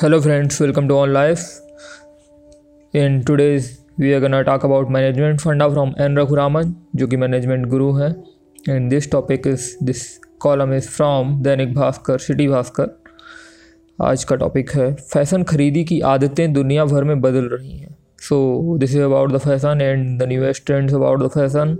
Hello, friends, welcome to On Life. In today's, we are gonna talk about management funda from N. Raghuraman, जो कि management गुरु हैं and this topic is this column is from Dainik Bhaskar city Bhaskar आज का topic है fashion खरीदी की आदतें दुनिया भर में बदल रही हैं so this is about the fashion and the newest trends about the fashion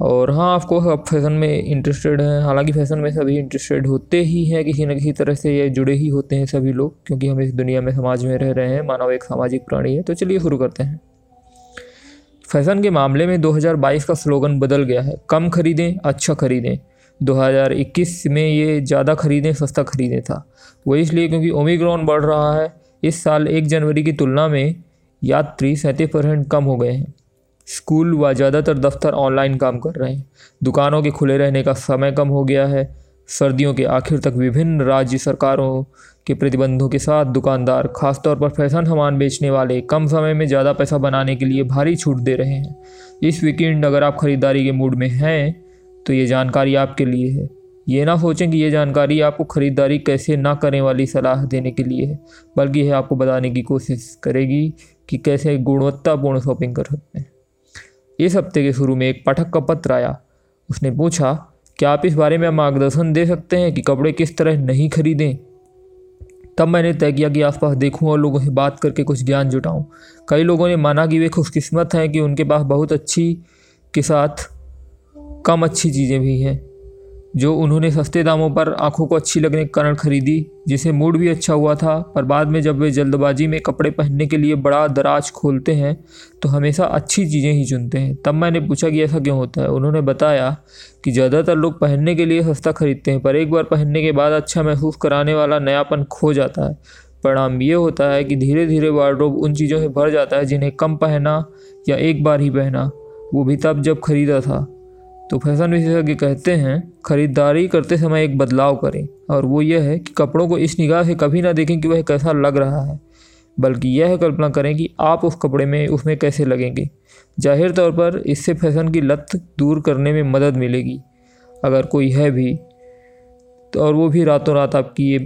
और हाँ आपको आप फ़ैशन में इंटरेस्टेड हैं। हालाँकि फ़ैशन में सभी इंटरेस्टेड होते ही हैं, किसी न किसी तरह से ये जुड़े ही होते हैं सभी लोग, क्योंकि हम इस दुनिया में समाज में रह रहे हैं, मानव एक सामाजिक प्राणी है। तो चलिए शुरू करते हैं। फ़ैशन के मामले में 2022 का स्लोगन बदल गया है। कम खरीदें अच्छा खरीदें। 2021 में ये ज़्यादा खरीदें, सस्ता खरीदें था। वो इसलिए क्योंकि ओमिक्रॉन बढ़ रहा है। इस साल एक जनवरी की तुलना में यात्री सैंतीस परसेंट कम हो गए हैं। स्कूल व ज़्यादातर दफ्तर ऑनलाइन काम कर रहे हैं। दुकानों के खुले रहने का समय कम हो गया है। सर्दियों के आखिर तक विभिन्न राज्य सरकारों के प्रतिबंधों के साथ दुकानदार, खासतौर पर फ़ैशन सामान बेचने वाले, कम समय में ज़्यादा पैसा बनाने के लिए भारी छूट दे रहे हैं। इस वीकेंड अगर आप ख़रीदारी के मूड में हैं तो ये जानकारी आपके लिए है। ये ना सोचें कि ये जानकारी आपको ख़रीदारी कैसे ना करें वाली सलाह देने के लिए है, बल्कि यह आपको बताने की कोशिश करेगी कि कैसे गुणवत्तापूर्ण शॉपिंग कर सकते हैं। इस हफ़्ते के शुरू में एक पाठक का पत्र आया। उसने पूछा, क्या आप इस बारे में मार्गदर्शन दे सकते हैं कि कपड़े किस तरह नहीं खरीदें? तब मैंने तय किया कि आसपास देखूँ और लोगों से बात करके कुछ ज्ञान जुटाऊं। कई लोगों ने माना कि वे खुशकिस्मत हैं कि उनके पास बहुत अच्छी के साथ कम अच्छी चीज़ें भी हैं। जो उन्होंने सस्ते दामों पर आँखों को अच्छी लगने के कारण खरीदी, जिसे मूड भी अच्छा हुआ था, पर बाद में जब वे जल्दबाजी में कपड़े पहनने के लिए बड़ा दराज खोलते हैं तो हमेशा अच्छी चीज़ें ही चुनते हैं। तब मैंने पूछा कि ऐसा क्यों होता है? उन्होंने बताया कि ज़्यादातर लोग पहनने के लिए सस्ता खरीदते हैं, पर एक बार पहनने के बाद अच्छा महसूस कराने वाला नयापन खो जाता है। परिणाम ये होता है कि धीरे धीरे वार्ड्रोब उन चीज़ों से भर जाता है जिन्हें कम पहना या एक बार ही पहना। वो भी तब जब खरीदा था। तो फ़ैशन विशेषज्ञ कहते हैं, ख़रीदारी करते समय एक बदलाव करें और वो यह है कि कपड़ों को इस निगाह से कभी ना देखें कि वह कैसा लग रहा है, बल्कि यह कल्पना करें कि आप उस कपड़े में, उसमें कैसे लगेंगे। ज़ाहिर तौर पर इससे फ़ैशन की लत दूर करने में मदद मिलेगी। अगर कोई है भी तो और वो भी रातों रात आपकी ये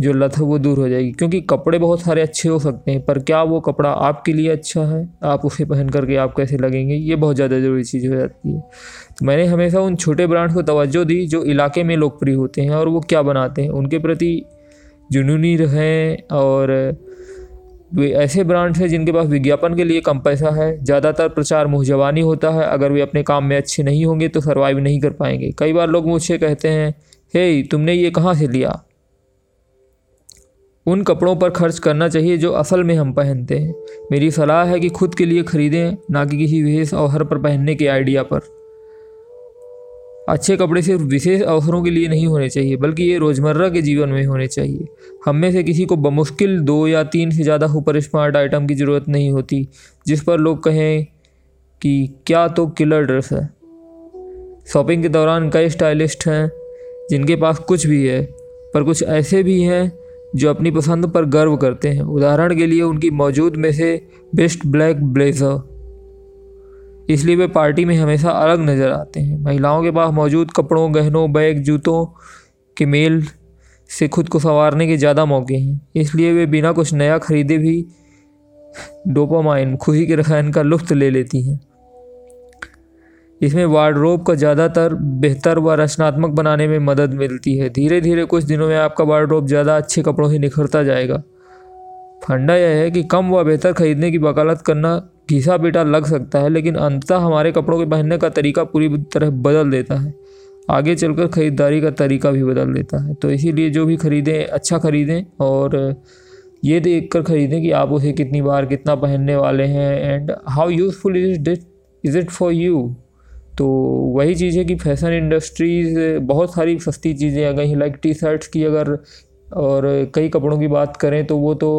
जो लत है वो दूर हो जाएगी। क्योंकि कपड़े बहुत सारे अच्छे हो सकते हैं, पर क्या वो कपड़ा आपके लिए अच्छा है? आप उसे पहन करके आप कैसे लगेंगे? ये बहुत ज़्यादा ज़रूरी चीज़ हो जाती है। तो मैंने हमेशा उन छोटे ब्रांड को तवज्जो दी जो इलाके में लोकप्रिय होते हैं और वो क्या बनाते हैं। उनके प्रति जुनूनी रहें और वे ऐसे ब्रांड्स हैं जिनके पास विज्ञापन के लिए कम पैसा है, ज़्यादातर प्रचार मुँह होता है। अगर वे अपने काम में अच्छे नहीं होंगे तो सर्वाइव नहीं कर पाएँगे। कई बार लोग मुझसे कहते हैं हे तुमने ये कहाँ से लिया? उन कपड़ों पर खर्च करना चाहिए जो असल में हम पहनते हैं। मेरी सलाह है कि खुद के लिए ख़रीदें, ना कि किसी विशेष अवसर पर पहनने के आइडिया पर। अच्छे कपड़े सिर्फ़ विशेष अवसरों के लिए नहीं होने चाहिए, बल्कि ये रोज़मर्रा के जीवन में होने चाहिए। हम में से किसी को बमुश्किल दो या तीन से ज़्यादा सुपर स्मार्ट आइटम की ज़रूरत नहीं होती, जिस पर लोग कहें कि क्या तो किलर ड्रेस है। शॉपिंग के दौरान कई स्टाइलिस्ट हैं, जिनके पास कुछ भी है, पर कुछ ऐसे भी हैं जो अपनी पसंद पर गर्व करते हैं। उदाहरण के लिए उनकी मौजूद में से बेस्ट ब्लैक ब्लेजर। इसलिए वे पार्टी में हमेशा अलग नज़र आते हैं। महिलाओं के पास मौजूद कपड़ों, गहनों, बैग, जूतों के मेल से खुद को संवारने के ज़्यादा मौके हैं। इसलिए वे बिना कुछ नया खरीदे भी डोपामाइन, खुशी के रसायन का लुफ्त ले लेती हैं। इसमें वार्ड्रोब का ज़्यादातर बेहतर व रचनात्मक बनाने में मदद मिलती है। धीरे धीरे कुछ दिनों में आपका वार्ड्रोब ज़्यादा अच्छे कपड़ों से निखरता जाएगा। फंडा यह है कि कम व बेहतर खरीदने की वकालत करना घिसा बेटा लग सकता है, लेकिन अंततः हमारे कपड़ों के पहनने का तरीका पूरी तरह बदल देता है। आगे चलकर ख़रीदारी का तरीका भी बदल देता है। तो इसीलिए जो भी ख़रीदें अच्छा ख़रीदें और ये देख कर ख़रीदें कि आप उसे कितनी बार कितना पहनने वाले हैं and how useful is it is it for you तो वही चीज़ है कि फ़ैशन इंडस्ट्रीज़ बहुत सारी सस्ती चीज़ें आ गई हैं। लाइक टी शर्ट्स की अगर और कई कपड़ों की बात करें तो वो तो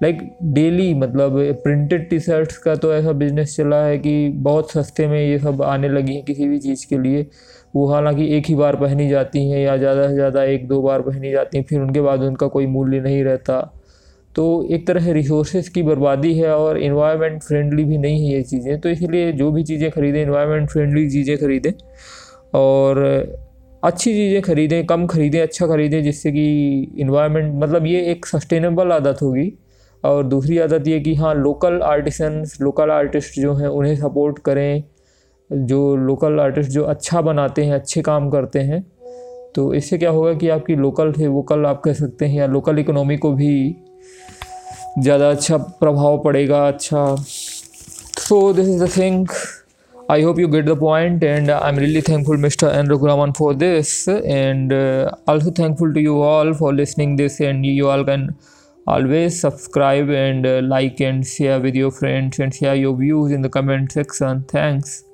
लाइक डेली मतलब प्रिंटेड टी शर्ट्स का तो ऐसा बिज़नेस चला है कि बहुत सस्ते में ये सब आने लगी हैं किसी भी चीज़ के लिए। वो हालाँकि एक ही बार पहनी जाती हैं या ज़्यादा से ज़्यादा एक दो बार पहनी जाती हैं, फिर उनके बाद उनका कोई मूल्य नहीं रहता। तो एक तरह से रिसोर्सेज की बर्बादी है और इन्वायरमेंट फ्रेंडली भी नहीं है ये चीज़ें। तो इसलिए जो भी चीज़ें ख़रीदें इन्वायरमेंट फ्रेंडली चीज़ें ख़रीदें और अच्छी चीज़ें खरीदें, कम खरीदें अच्छा खरीदें, जिससे कि इन्वायरमेंट मतलब ये एक सस्टेनेबल आदत होगी। और दूसरी आदत ये कि हाँ लोकल आर्टिसंस लोकल आर्टिस्ट जो हैं, उन्हें सपोर्ट करें। जो लोकल आर्टिस्ट जो अच्छा बनाते हैं, अच्छे काम करते हैं तो इससे क्या होगा कि आपकी लोकल थे वोकल आप कह सकते हैं या लोकल इकोनॉमी को भी ज़्यादा अच्छा प्रभाव पड़ेगा अच्छा। So this is the thing I hope you get the point and I am really thankful mister N Raghuraman for this and also thankful to you all for listening this and you all can always subscribe and like and share with your friends and share your views in the comment section thanks